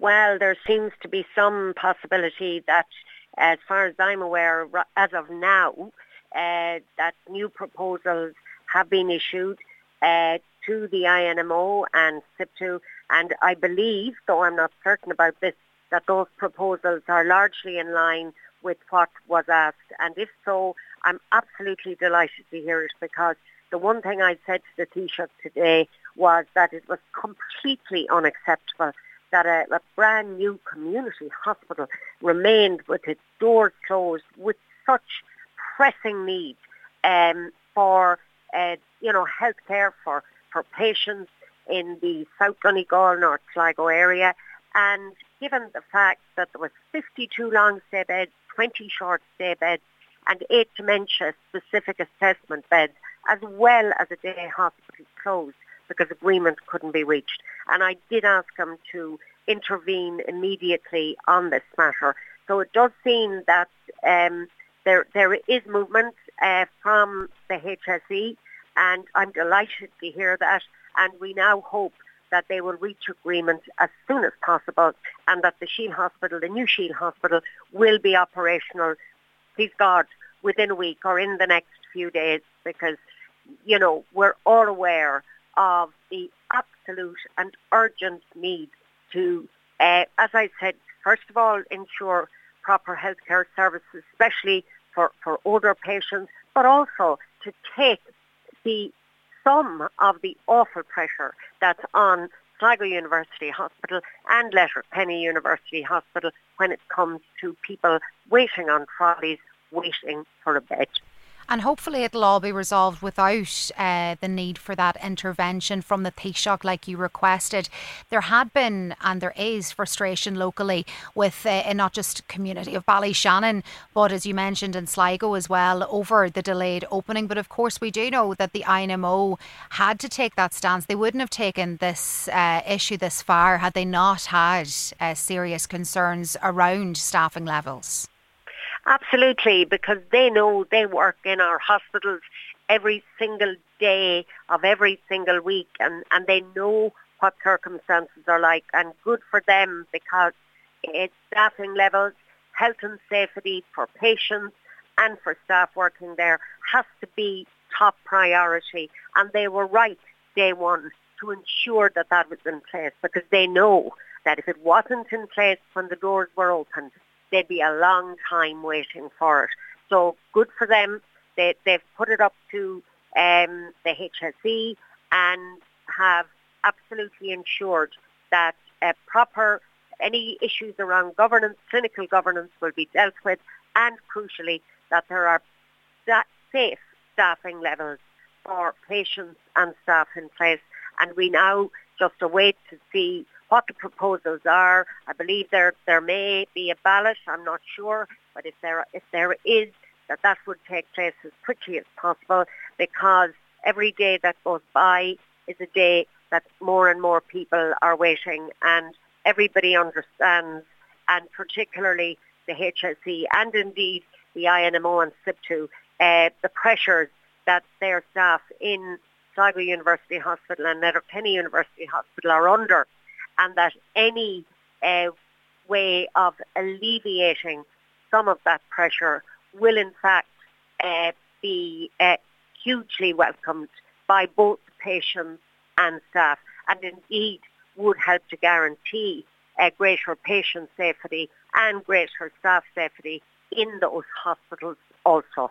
Well, there seems to be some possibility that, as far as I'm aware, as of now, uh, that new proposals have been issued uh, to the INMO and SIPTU, and I believe, though I'm not certain about this, that those proposals are largely in line with what was asked. And if so, I'm absolutely delighted to hear it because the one thing I said to the Taoiseach today was that it was completely unacceptable that a, a brand new community hospital remained with its doors closed with such pressing need um, for uh, you know health care for, for patients in the South Donegal, North Sligo area. And given the fact that there was 52 long stay beds, 20 short stay beds, and eight dementia specific assessment beds, as well as a day hospital closed because agreement couldn't be reached. And I did ask him to intervene immediately on this matter. So it does seem that um, there there is movement uh, from the HSE, and I'm delighted to hear that. And we now hope that they will reach agreement as soon as possible, and that the Sheil Hospital, the new Sheil Hospital, will be operational. Please God, within a week or in the next few days, because you know we're all aware of the absolute and urgent need to, uh, as I said, first of all, ensure proper healthcare services, especially for, for older patients, but also to take the sum of the awful pressure that's on Sligo University Hospital and Letterkenny University Hospital when it comes to people waiting on trolleys, waiting for a bed. And hopefully it'll all be resolved without uh, the need for that intervention from the Taoiseach like you requested. There had been and there is frustration locally with uh, not just community of Ballyshannon, but as you mentioned in Sligo as well over the delayed opening. But of course we do know that the INMO had to take that stance. They wouldn't have taken this uh, issue this far had they not had uh, serious concerns around staffing levels. Absolutely, because they know they work in our hospitals every single day of every single week and, and they know what circumstances are like and good for them because it's staffing levels, health and safety for patients and for staff working there has to be top priority and they were right day one to ensure that that was in place because they know that if it wasn't in place when the doors were opened, they'd be a long time waiting for it. So good for them. They, they've put it up to um, the HSE and have absolutely ensured that uh, proper any issues around governance, clinical governance will be dealt with and crucially that there are safe staffing levels for patients and staff in place. And we now just await to see what the proposals are. I believe there there may be a ballot. I'm not sure, but if there if there is, that that would take place as quickly as possible because every day that goes by is a day that more and more people are waiting and everybody understands and particularly the HSE and indeed the INMO and SIPTU, uh, the pressures that their staff in Sligo University Hospital and Letterkenny University Hospital are under and that any uh, way of alleviating some of that pressure will in fact uh, be uh, hugely welcomed by both patients and staff and indeed would help to guarantee uh, greater patient safety and greater staff safety in those hospitals also.